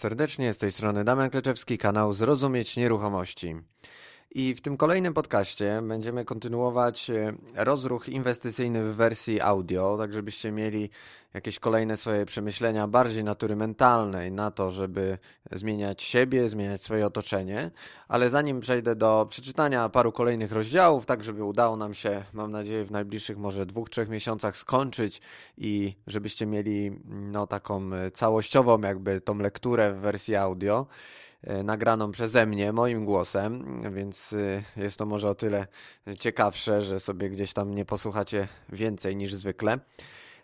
Serdecznie, z tej strony Damian Kleczewski, kanał Zrozumieć Nieruchomości. I w tym kolejnym podcaście będziemy kontynuować e, rozruch inwestycyjny w wersji audio, tak żebyście mieli jakieś kolejne swoje przemyślenia bardziej natury mentalnej na to, żeby zmieniać siebie, zmieniać swoje otoczenie. Ale zanim przejdę do przeczytania paru kolejnych rozdziałów, tak żeby udało nam się, mam nadzieję, w najbliższych może dwóch, trzech miesiącach skończyć i żebyście mieli no, taką całościową jakby tą lekturę w wersji audio, E, nagraną przeze mnie, moim głosem, więc e, jest to może o tyle ciekawsze, że sobie gdzieś tam nie posłuchacie więcej niż zwykle.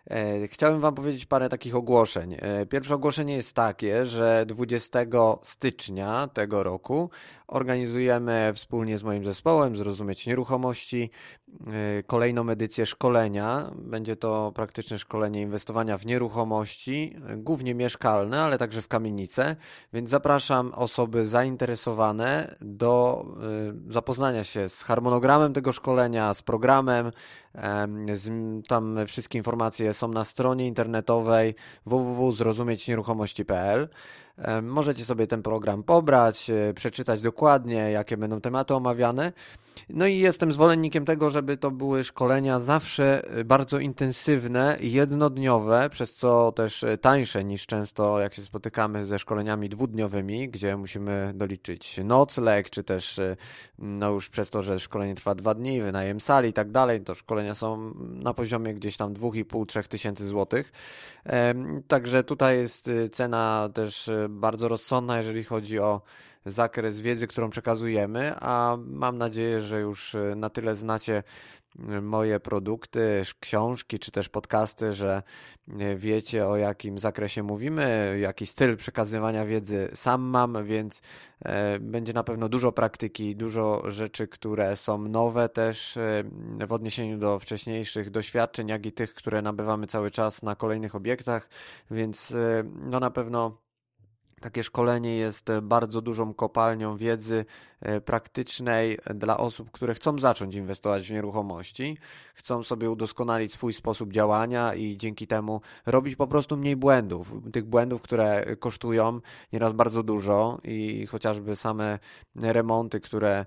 E, chciałem Wam powiedzieć parę takich ogłoszeń. Pierwsze ogłoszenie jest takie, że 20 stycznia tego roku organizujemy wspólnie z moim zespołem Zrozumieć Nieruchomości kolejną edycję szkolenia. Będzie to praktyczne szkolenie inwestowania w nieruchomości, głównie mieszkalne, ale także w kamienice, więc zapraszam osoby zainteresowane do zapoznania się z harmonogramem tego szkolenia, z programem. Tam wszystkie informacje są na stronie internetowej www.zrozumieć-nieruchomości.pl. Możecie sobie ten program pobrać, e, przeczytać dokładnie, jakie będą tematy omawiane. No i jestem zwolennikiem tego, żeby to były szkolenia zawsze y, bardzo intensywne, jednodniowe, przez co też y, tańsze niż często jak się spotykamy ze szkoleniami dwudniowymi, gdzie musimy doliczyć nocleg, czy też no już przez to, że szkolenie trwa dwa dni, wynajem sali i tak dalej, to szkolenia są na poziomie gdzieś tam 2,5-3 tysięcy złotych. Także tutaj jest cena też bardzo rozsądna, jeżeli chodzi o zakres wiedzy, którą przekazujemy, a mam nadzieję, że już e, na tyle znacie e, moje produkty, książki czy też podcasty, że e, wiecie o jakim zakresie mówimy, jaki styl przekazywania wiedzy sam mam, więc będzie na pewno dużo praktyki, dużo rzeczy, które są nowe też w odniesieniu do wcześniejszych doświadczeń, jak i tych, które nabywamy cały czas na kolejnych obiektach, więc no na pewno takie szkolenie jest e, bardzo dużą kopalnią wiedzy e, praktycznej dla osób, które chcą zacząć inwestować w nieruchomości, chcą sobie udoskonalić swój sposób działania i dzięki temu robić po prostu mniej błędów. Tych błędów, które kosztują nieraz bardzo dużo i chociażby same remonty, które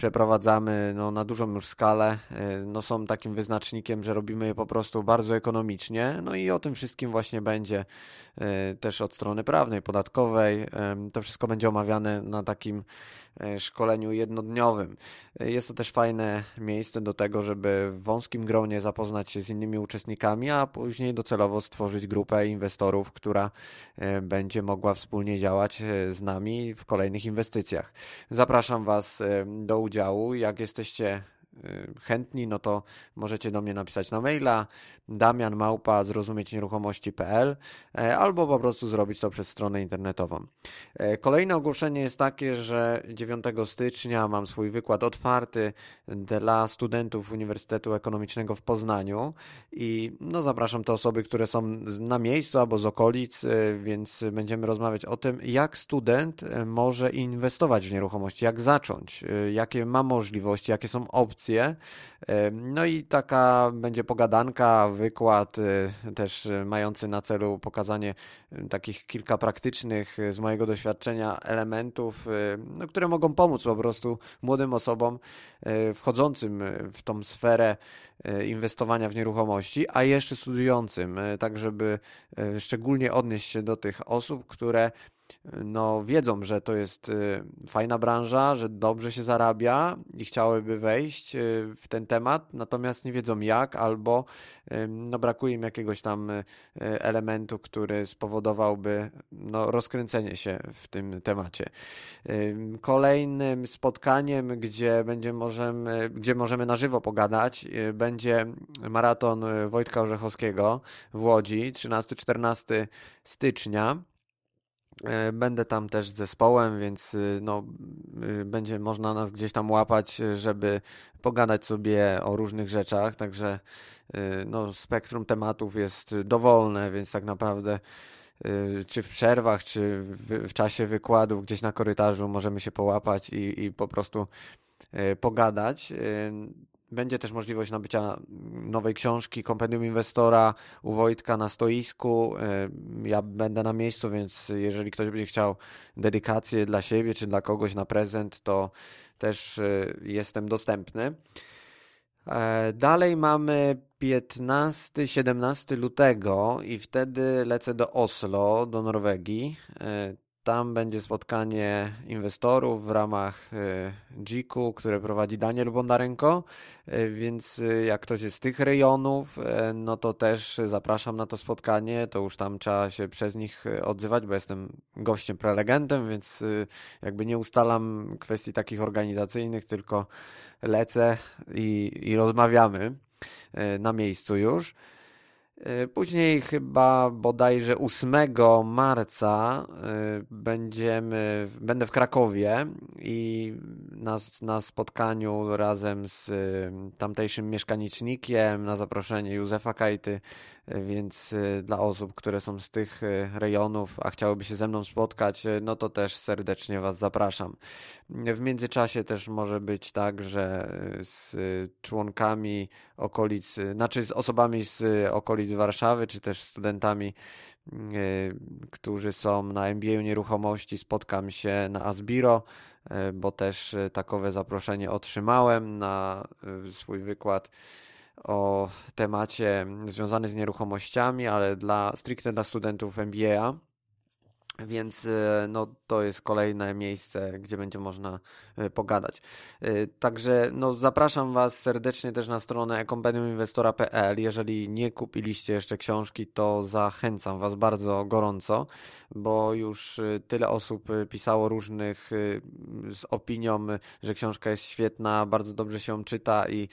przeprowadzamy no, na dużą już skalę, e, no, są takim wyznacznikiem, że robimy je po prostu bardzo ekonomicznie. No i o tym wszystkim właśnie będzie e, też od strony prawnej, podatkowej. To wszystko będzie omawiane na takim e, szkoleniu jednodniowym. Jest to też fajne miejsce do tego, żeby w wąskim gronie zapoznać się z innymi uczestnikami, a później docelowo stworzyć grupę inwestorów, która będzie mogła wspólnie działać z nami w kolejnych inwestycjach. Zapraszam Was do udziału udziału. Jak jesteście chętni, no to możecie do mnie napisać na maila damianmałpa zrozumieć-nieruchomości.pl e, albo po prostu zrobić to przez stronę internetową. E, kolejne ogłoszenie jest takie, że 9 stycznia mam swój wykład otwarty dla studentów Uniwersytetu Ekonomicznego w Poznaniu i no zapraszam te osoby, które są na miejscu albo z okolic, e, więc będziemy rozmawiać o tym, jak student może inwestować w nieruchomości, jak zacząć, jakie ma możliwości, jakie są opcje. No i taka będzie pogadanka, wykład y, też y, mający na celu pokazanie y, takich kilka praktycznych z mojego doświadczenia elementów, no, które mogą pomóc po prostu młodym osobom wchodzącym w tą sferę inwestowania w nieruchomości, a jeszcze studiującym, tak żeby szczególnie odnieść się do tych osób, które no, wiedzą, że to jest y, fajna branża, że dobrze się zarabia i chciałyby wejść y, w ten temat, natomiast nie wiedzą jak, albo no, brakuje im jakiegoś tam y, elementu, który spowodowałby no, rozkręcenie się w tym temacie. Kolejnym spotkaniem, gdzie, będzie możemy, gdzie możemy na żywo pogadać, będzie maraton Wojtka Orzechowskiego w Łodzi 13-14 stycznia. E, będę tam też z zespołem, więc y, no, y, będzie można nas gdzieś tam łapać, żeby pogadać sobie o różnych rzeczach. Także y, no, spektrum tematów jest dowolne, więc tak naprawdę czy w przerwach, czy w, w czasie wykładów gdzieś na korytarzu możemy się połapać i, i po prostu pogadać. Będzie też możliwość nabycia nowej książki Kompendium Inwestora u Wojtka na stoisku. Ja będę na miejscu, więc jeżeli ktoś będzie chciał dedykację dla siebie czy dla kogoś na prezent, to też jestem dostępny. Dalej mamy 15-17 lutego i wtedy lecę do Oslo, do Norwegii. Tam będzie spotkanie inwestorów w ramach GIK-u, e, które prowadzi Daniel Bondarenko, e, więc e, jak ktoś jest z tych rejonów, no to też zapraszam na to spotkanie, to już tam trzeba się przez nich odzywać, bo jestem gościem prelegentem, więc jakby nie ustalam kwestii takich organizacyjnych, tylko lecę i, i rozmawiamy na miejscu już. E, później chyba bodajże 8 marca e, będziemy, będę w Krakowie i na, na spotkaniu razem z e, tamtejszym mieszkanicznikiem na zaproszenie Józefa Kajty, więc dla osób, które są z tych rejonów, a chciałyby się ze mną spotkać, no to też serdecznie Was zapraszam. W międzyczasie też może być tak, że z członkami okolic, znaczy z osobami z okolic Warszawy, czy też studentami, e, którzy są na MBA Nieruchomości, spotkam się na Asbiro, e, bo też takowe zaproszenie otrzymałem na swój wykład o temacie związany z nieruchomościami, ale dla stricte dla studentów MBA. Więc e, no, to jest kolejne miejsce, gdzie będzie można e, pogadać. E, także no, zapraszam Was serdecznie też na stronę kompendiuminwestora.pl. Jeżeli nie kupiliście jeszcze książki, to zachęcam Was bardzo gorąco, bo już tyle osób pisało różnych z opinią, że książka jest świetna, bardzo dobrze się czyta i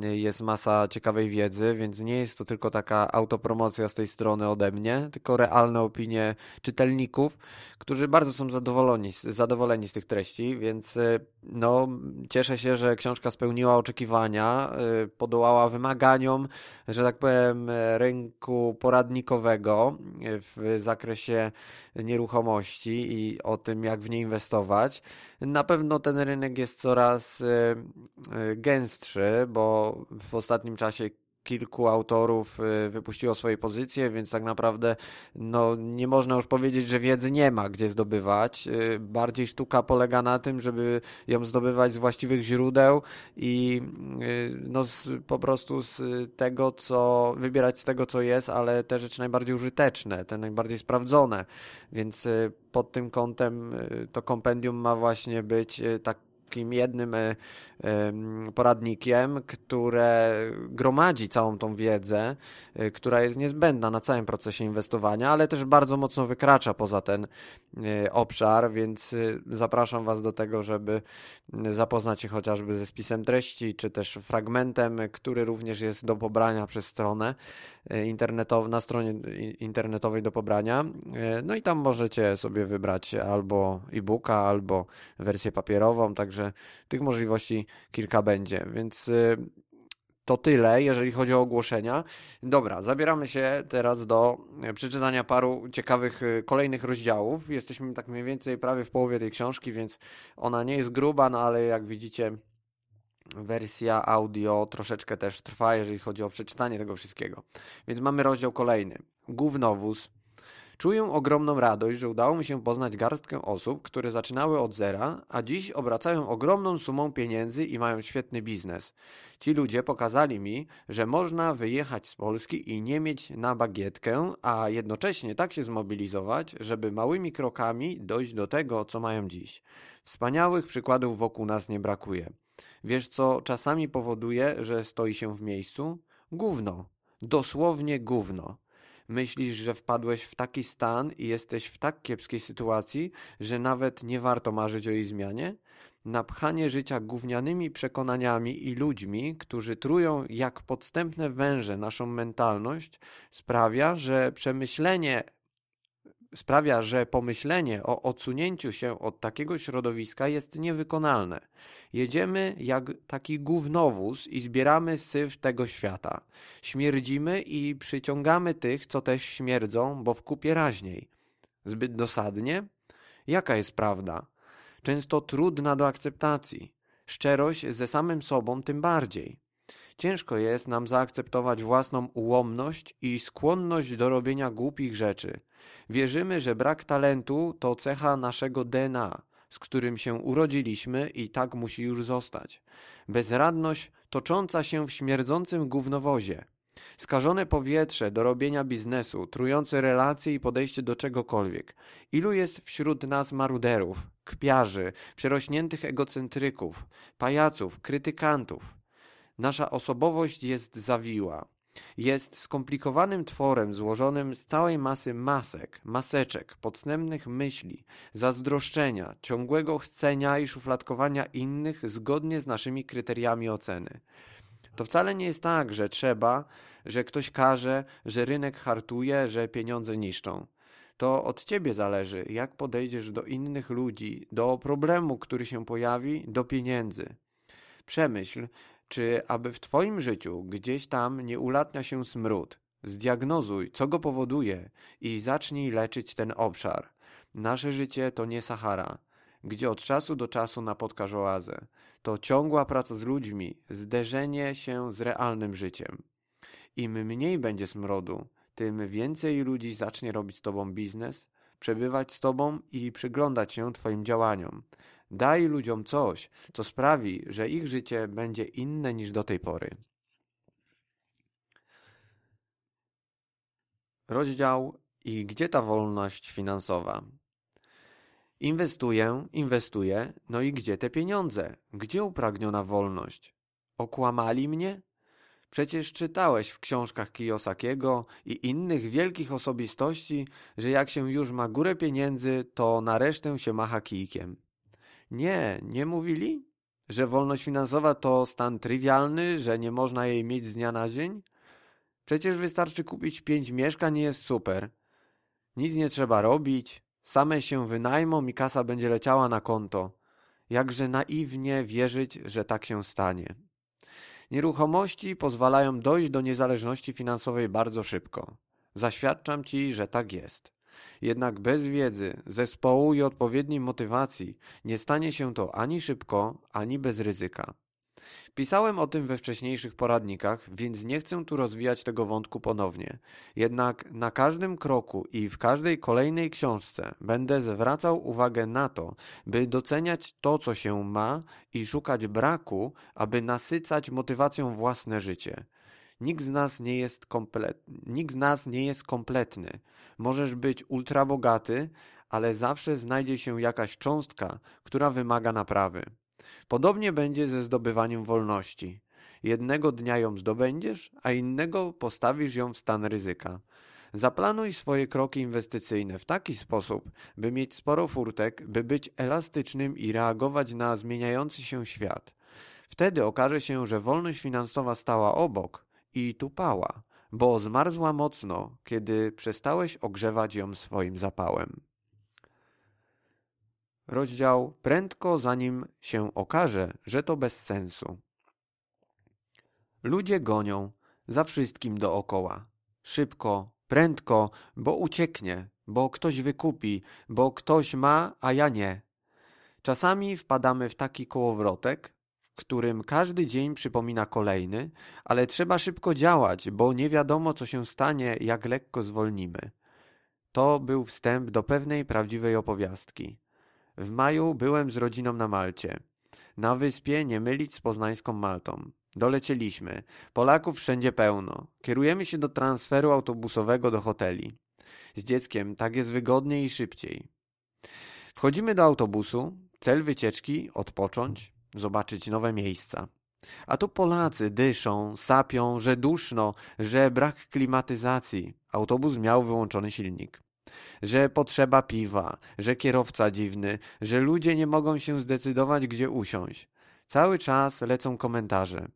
jest masa ciekawej wiedzy, więc nie jest to tylko taka autopromocja z tej strony ode mnie, tylko realne opinie czytelników którzy bardzo są zadowoleni, zadowoleni z tych treści, więc y, no, cieszę się, że książka spełniła oczekiwania, y, podołała wymaganiom, że tak powiem, rynku poradnikowego w zakresie nieruchomości i o tym, jak w nie inwestować. Na pewno ten rynek jest coraz y, gęstszy, bo w ostatnim czasie kilku autorów y, wypuściło swoje pozycje, więc tak naprawdę no, nie można już powiedzieć, że wiedzy nie ma gdzie zdobywać. Y, bardziej sztuka polega na tym, żeby ją zdobywać z właściwych źródeł i y, no, z, po prostu z tego, co wybierać z tego, co jest, ale te rzeczy najbardziej użyteczne, te najbardziej sprawdzone. Więc pod tym kątem to kompendium ma właśnie być tak takim jednym e, poradnikiem, które gromadzi całą tą wiedzę, e, która jest niezbędna na całym procesie inwestowania, ale też bardzo mocno wykracza poza ten e, obszar, więc zapraszam Was do tego, żeby zapoznać się chociażby ze spisem treści, czy też fragmentem, który również jest do pobrania przez stronę internetową, na stronie internetowej do pobrania. No i tam możecie sobie wybrać albo e-booka, albo wersję papierową, także Tych możliwości kilka będzie, więc y, to tyle, jeżeli chodzi o ogłoszenia. Dobra, zabieramy się teraz do przeczytania paru ciekawych y, kolejnych rozdziałów. Jesteśmy tak mniej więcej prawie w połowie tej książki, więc ona nie jest gruba, no ale jak widzicie, wersja audio troszeczkę też trwa, jeżeli chodzi o przeczytanie tego wszystkiego. Więc mamy rozdział kolejny. Gównowóz Czuję ogromną radość, że udało mi się poznać garstkę osób, które zaczynały od zera, a dziś obracają ogromną sumą pieniędzy i mają świetny biznes. Ci ludzie pokazali mi, że można wyjechać z Polski i nie mieć na bagietkę, a jednocześnie tak się zmobilizować, żeby małymi krokami dojść do tego, co mają dziś. Wspaniałych przykładów wokół nas nie brakuje. Wiesz, co czasami powoduje, że stoi się w miejscu? Gówno. Dosłownie gówno. Myślisz, że wpadłeś w taki stan i jesteś w tak kiepskiej sytuacji, że nawet nie warto marzyć o jej zmianie? Napchanie życia gównianymi przekonaniami i ludźmi, którzy trują jak podstępne węże naszą mentalność, sprawia, że przemyślenie sprawia, że pomyślenie o odsunięciu się od takiego środowiska jest niewykonalne. Jedziemy jak taki gównowóz i zbieramy syf tego świata. Śmierdzimy i przyciągamy tych, co też śmierdzą, bo w kupie raźniej. Zbyt dosadnie? Jaka jest prawda? Często trudna do akceptacji. Szczerość ze samym sobą tym bardziej. Ciężko jest nam zaakceptować własną ułomność i skłonność do robienia głupich rzeczy. Wierzymy, że brak talentu to cecha naszego DNA, z którym się urodziliśmy i tak musi już zostać. Bezradność tocząca się w śmierdzącym gównowozie. Skażone powietrze do robienia biznesu, trujące relacje i podejście do czegokolwiek. Ilu jest wśród nas maruderów, kpiarzy, przerośniętych egocentryków, pajaców, krytykantów. Nasza osobowość jest zawiła. Jest skomplikowanym tworem złożonym z całej masy masek, maseczek, podstępnych myśli, zazdroszczenia, ciągłego chcenia i szufladkowania innych zgodnie z naszymi kryteriami oceny. To wcale nie jest tak, że trzeba, że ktoś każe, że rynek hartuje, że pieniądze niszczą. To od ciebie zależy, jak podejdziesz do innych ludzi, do problemu, który się pojawi, do pieniędzy. Przemyśl, czy aby w twoim życiu gdzieś tam nie ulatnia się smród. Zdiagnozuj, co go powoduje i zacznij leczyć ten obszar. Nasze życie to nie Sahara gdzie od czasu do czasu napotkasz oazę. To ciągła praca z ludźmi, zderzenie się z realnym życiem. Im mniej będzie smrodu, tym więcej ludzi zacznie robić z tobą biznes, przebywać z tobą i przyglądać się twoim działaniom. Daj ludziom coś, co sprawi, że ich życie będzie inne niż do tej pory. Rozdział i gdzie ta wolność finansowa? Inwestuję, inwestuję, no i gdzie te pieniądze? Gdzie upragniona wolność? Okłamali mnie? Przecież czytałeś w książkach Kiyosakiego i innych wielkich osobistości, że jak się już ma górę pieniędzy, to na resztę się macha kijkiem. Nie, nie mówili? Że wolność finansowa to stan trywialny, że nie można jej mieć z dnia na dzień? Przecież wystarczy kupić pięć mieszkań i jest super. Nic nie trzeba robić, Same się wynajmą i kasa będzie leciała na konto. Jakże naiwnie wierzyć, że tak się stanie. Nieruchomości pozwalają dojść do niezależności finansowej bardzo szybko. Zaświadczam ci, że tak jest. Jednak bez wiedzy, zespołu i odpowiedniej motywacji nie stanie się to ani szybko, ani bez ryzyka. Pisałem o tym we wcześniejszych poradnikach, więc nie chcę tu rozwijać tego wątku ponownie. Jednak na każdym kroku i w każdej kolejnej książce będę zwracał uwagę na to, by doceniać to, co się ma i szukać braku, aby nasycać motywacją własne życie. Nikt z nas nie jest, komplet... Nikt z nas nie jest kompletny. Możesz być ultra bogaty, ale zawsze znajdzie się jakaś cząstka, która wymaga naprawy. Podobnie będzie ze zdobywaniem wolności. Jednego dnia ją zdobędziesz, a innego postawisz ją w stan ryzyka. Zaplanuj swoje kroki inwestycyjne w taki sposób, by mieć sporo furtek, by być elastycznym i reagować na zmieniający się świat. Wtedy okaże się, że wolność finansowa stała obok i tupała, bo zmarzła mocno, kiedy przestałeś ogrzewać ją swoim zapałem rozdział prędko zanim się okaże, że to bez sensu. Ludzie gonią za wszystkim dookoła. Szybko, prędko, bo ucieknie, bo ktoś wykupi, bo ktoś ma, a ja nie. Czasami wpadamy w taki kołowrotek, którym każdy dzień przypomina kolejny, ale trzeba szybko działać, bo nie wiadomo, co się stanie, jak lekko zwolnimy. To był wstęp do pewnej prawdziwej opowiastki. W maju byłem z rodziną na Malcie. Na wyspie nie mylić z poznańską Maltą. Dolecieliśmy. Polaków wszędzie pełno. Kierujemy się do transferu autobusowego do hoteli. Z dzieckiem tak jest wygodniej i szybciej. Wchodzimy do autobusu. Cel wycieczki odpocząć, zobaczyć nowe miejsca. A tu Polacy dyszą, sapią, że duszno, że brak klimatyzacji. Autobus miał wyłączony silnik że potrzeba piwa, że kierowca dziwny, że ludzie nie mogą się zdecydować, gdzie usiąść. Cały czas lecą komentarze.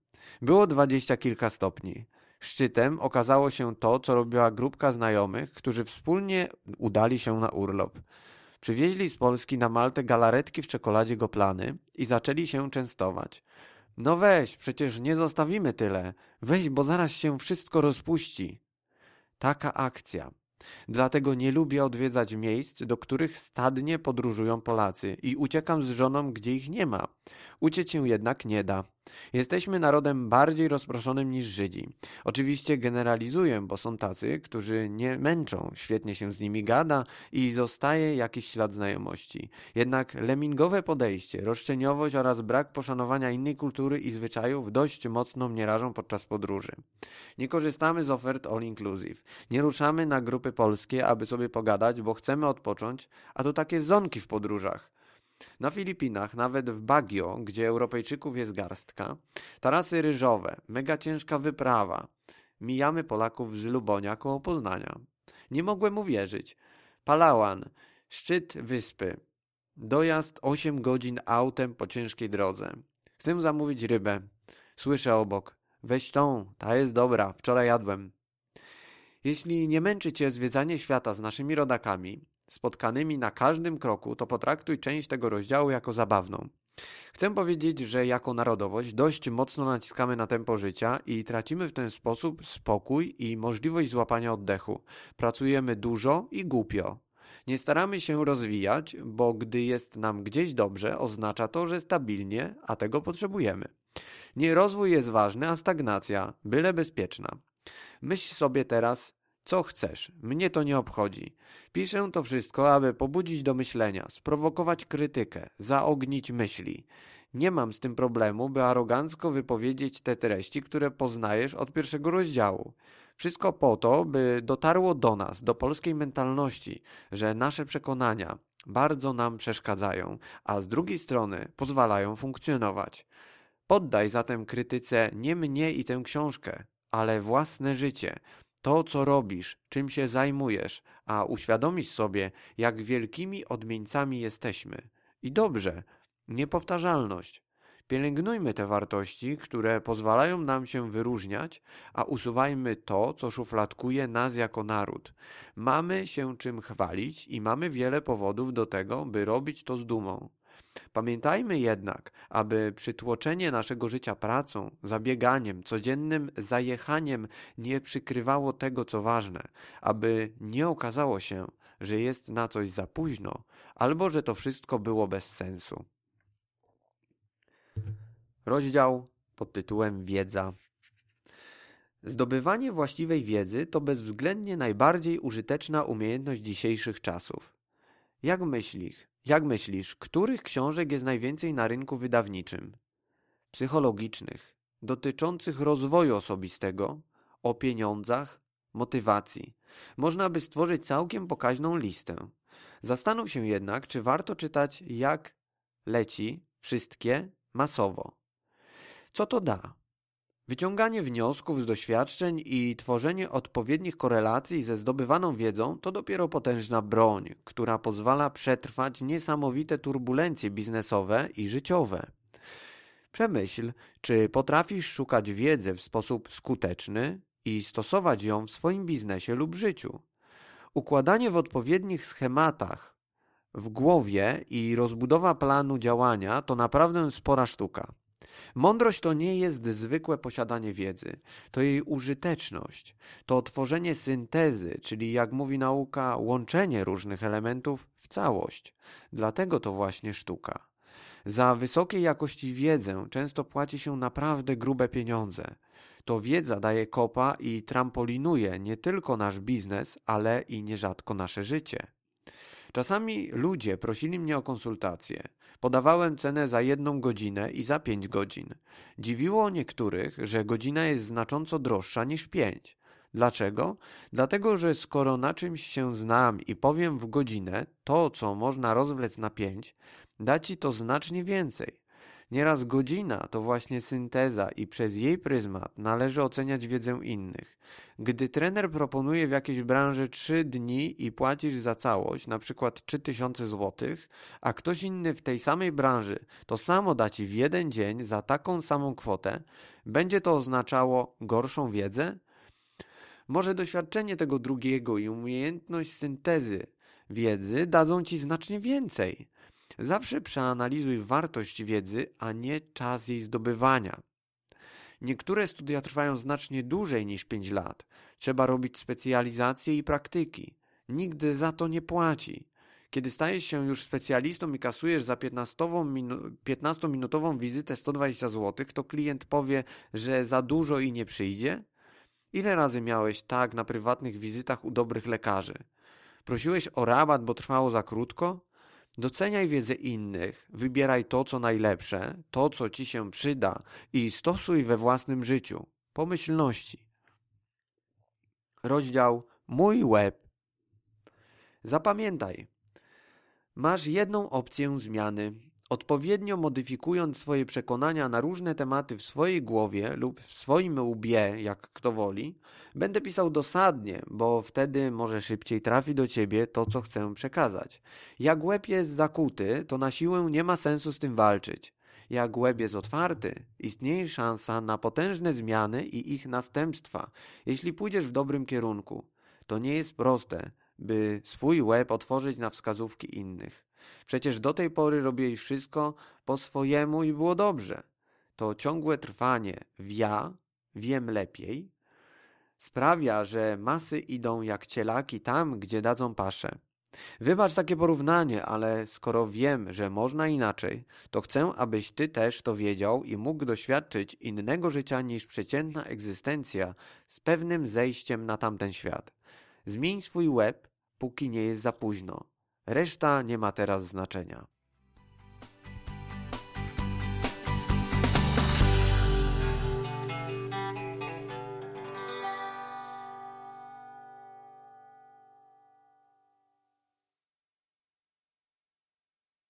Było dwadzieścia kilka stopni. Szczytem okazało się to, co robiła grupka znajomych, którzy wspólnie udali się na urlop. Przywieźli z Polski na Maltę galaretki w czekoladzie goplany i zaczęli się częstować. No weź, przecież nie zostawimy tyle. Weź, bo zaraz się wszystko rozpuści. Taka akcja. Dlatego nie lubię odwiedzać miejsc, do których stadnie podróżują Polacy i uciekam z żoną, gdzie ich nie ma. Uciec się jednak nie da. Jesteśmy narodem bardziej rozproszonym niż Żydzi. Oczywiście generalizuję, bo są tacy, którzy nie męczą, świetnie się z nimi gada i zostaje jakiś ślad znajomości. Jednak lemingowe podejście, roszczeniowość oraz brak poszanowania innej kultury i zwyczajów dość mocno mnie rażą podczas podróży. Nie korzystamy z ofert all inclusive. Nie ruszamy na grupy polskie, aby sobie pogadać, bo chcemy odpocząć, a to takie zonki w podróżach. Na Filipinach, nawet w Baguio, gdzie Europejczyków jest garstka, tarasy ryżowe, mega ciężka wyprawa. Mijamy Polaków z Lubonia koło Poznania. Nie mogłem uwierzyć. Palawan, szczyt wyspy. Dojazd 8 godzin autem po ciężkiej drodze. Chcę zamówić rybę. Słyszę obok. Weź tą, ta jest dobra, wczoraj jadłem. Jeśli nie męczy cię zwiedzanie świata z naszymi rodakami, spotkanymi na każdym kroku, to potraktuj część tego rozdziału jako zabawną. Chcę powiedzieć, że jako narodowość dość mocno naciskamy na tempo życia i tracimy w ten sposób spokój i możliwość złapania oddechu. Pracujemy dużo i głupio. Nie staramy się rozwijać, bo gdy jest nam gdzieś dobrze, oznacza to, że stabilnie, a tego potrzebujemy. Nie rozwój jest ważny, a stagnacja, byle bezpieczna. Myśl sobie teraz, co chcesz, mnie to nie obchodzi. Piszę to wszystko, aby pobudzić do myślenia, sprowokować krytykę, zaognić myśli. Nie mam z tym problemu, by arogancko wypowiedzieć te treści, które poznajesz od pierwszego rozdziału. Wszystko po to, by dotarło do nas, do polskiej mentalności, że nasze przekonania bardzo nam przeszkadzają, a z drugiej strony pozwalają funkcjonować. Poddaj zatem krytyce nie mnie i tę książkę, ale własne życie, to, co robisz, czym się zajmujesz, a uświadomisz sobie, jak wielkimi odmieńcami jesteśmy. I dobrze, niepowtarzalność. Pielęgnujmy te wartości, które pozwalają nam się wyróżniać, a usuwajmy to, co szufladkuje nas jako naród. Mamy się czym chwalić i mamy wiele powodów do tego, by robić to z dumą. Pamiętajmy jednak, aby przytłoczenie naszego życia pracą, zabieganiem, codziennym zajechaniem nie przykrywało tego, co ważne, aby nie okazało się, że jest na coś za późno, albo że to wszystko było bez sensu. Rozdział pod tytułem Wiedza. Zdobywanie właściwej wiedzy to bezwzględnie najbardziej użyteczna umiejętność dzisiejszych czasów. Jak myślisz, jak myślisz, których książek jest najwięcej na rynku wydawniczym? Psychologicznych, dotyczących rozwoju osobistego, o pieniądzach, motywacji. Można by stworzyć całkiem pokaźną listę. Zastanów się jednak, czy warto czytać jak leci wszystkie masowo. Co to da? Wyciąganie wniosków z doświadczeń i tworzenie odpowiednich korelacji ze zdobywaną wiedzą to dopiero potężna broń, która pozwala przetrwać niesamowite turbulencje biznesowe i życiowe. Przemyśl, czy potrafisz szukać wiedzy w sposób skuteczny i stosować ją w swoim biznesie lub życiu. Układanie w odpowiednich schematach w głowie i rozbudowa planu działania to naprawdę spora sztuka. Mądrość to nie jest zwykłe posiadanie wiedzy, to jej użyteczność, to tworzenie syntezy, czyli jak mówi nauka, łączenie różnych elementów w całość. Dlatego to właśnie sztuka. Za wysokiej jakości wiedzę często płaci się naprawdę grube pieniądze. To wiedza daje kopa i trampolinuje nie tylko nasz biznes, ale i nierzadko nasze życie. Czasami ludzie prosili mnie o konsultację. Podawałem cenę za jedną godzinę i za pięć godzin. Dziwiło niektórych, że godzina jest znacząco droższa niż pięć. Dlaczego? Dlatego, że skoro na czymś się znam i powiem w godzinę to, co można rozwlec na pięć, da ci to znacznie więcej. Nieraz godzina to właśnie synteza i przez jej pryzmat należy oceniać wiedzę innych. Gdy trener proponuje w jakiejś branży 3 dni i płacisz za całość, na przykład 3000 zł, a ktoś inny w tej samej branży to samo da ci w jeden dzień za taką samą kwotę, będzie to oznaczało gorszą wiedzę? Może doświadczenie tego drugiego i umiejętność syntezy wiedzy dadzą ci znacznie więcej. Zawsze przeanalizuj wartość wiedzy, a nie czas jej zdobywania. Niektóre studia trwają znacznie dłużej niż 5 lat. Trzeba robić specjalizacje i praktyki. Nigdy za to nie płaci. Kiedy stajesz się już specjalistą i kasujesz za 15-minutową wizytę 120 zł, to klient powie, że za dużo i nie przyjdzie? Ile razy miałeś tak na prywatnych wizytach u dobrych lekarzy? Prosiłeś o rabat, bo trwało za krótko? Doceniaj wiedzę innych, wybieraj to, co najlepsze, to, co ci się przyda i stosuj we własnym życiu. Pomyślności. Rozdział Mój web. Zapamiętaj. Masz jedną opcję zmiany. Odpowiednio modyfikując swoje przekonania na różne tematy w swojej głowie lub w swoim łbie, jak kto woli, będę pisał dosadnie, bo wtedy może szybciej trafi do ciebie to, co chcę przekazać. Jak łeb jest zakuty, to na siłę nie ma sensu z tym walczyć. Jak łeb jest otwarty, istnieje szansa na potężne zmiany i ich następstwa, jeśli pójdziesz w dobrym kierunku. To nie jest proste, by swój łeb otworzyć na wskazówki innych. Przecież do tej pory robiłeś wszystko po swojemu i było dobrze. To ciągłe trwanie w ja, wiem lepiej, sprawia, że masy idą jak cielaki tam, gdzie dadzą paszę. Wybacz takie porównanie, ale skoro wiem, że można inaczej, to chcę, abyś ty też to wiedział i mógł doświadczyć innego życia niż przeciętna egzystencja z pewnym zejściem na tamten świat. Zmień swój łeb, póki nie jest za późno. Reszta nie ma teraz znaczenia.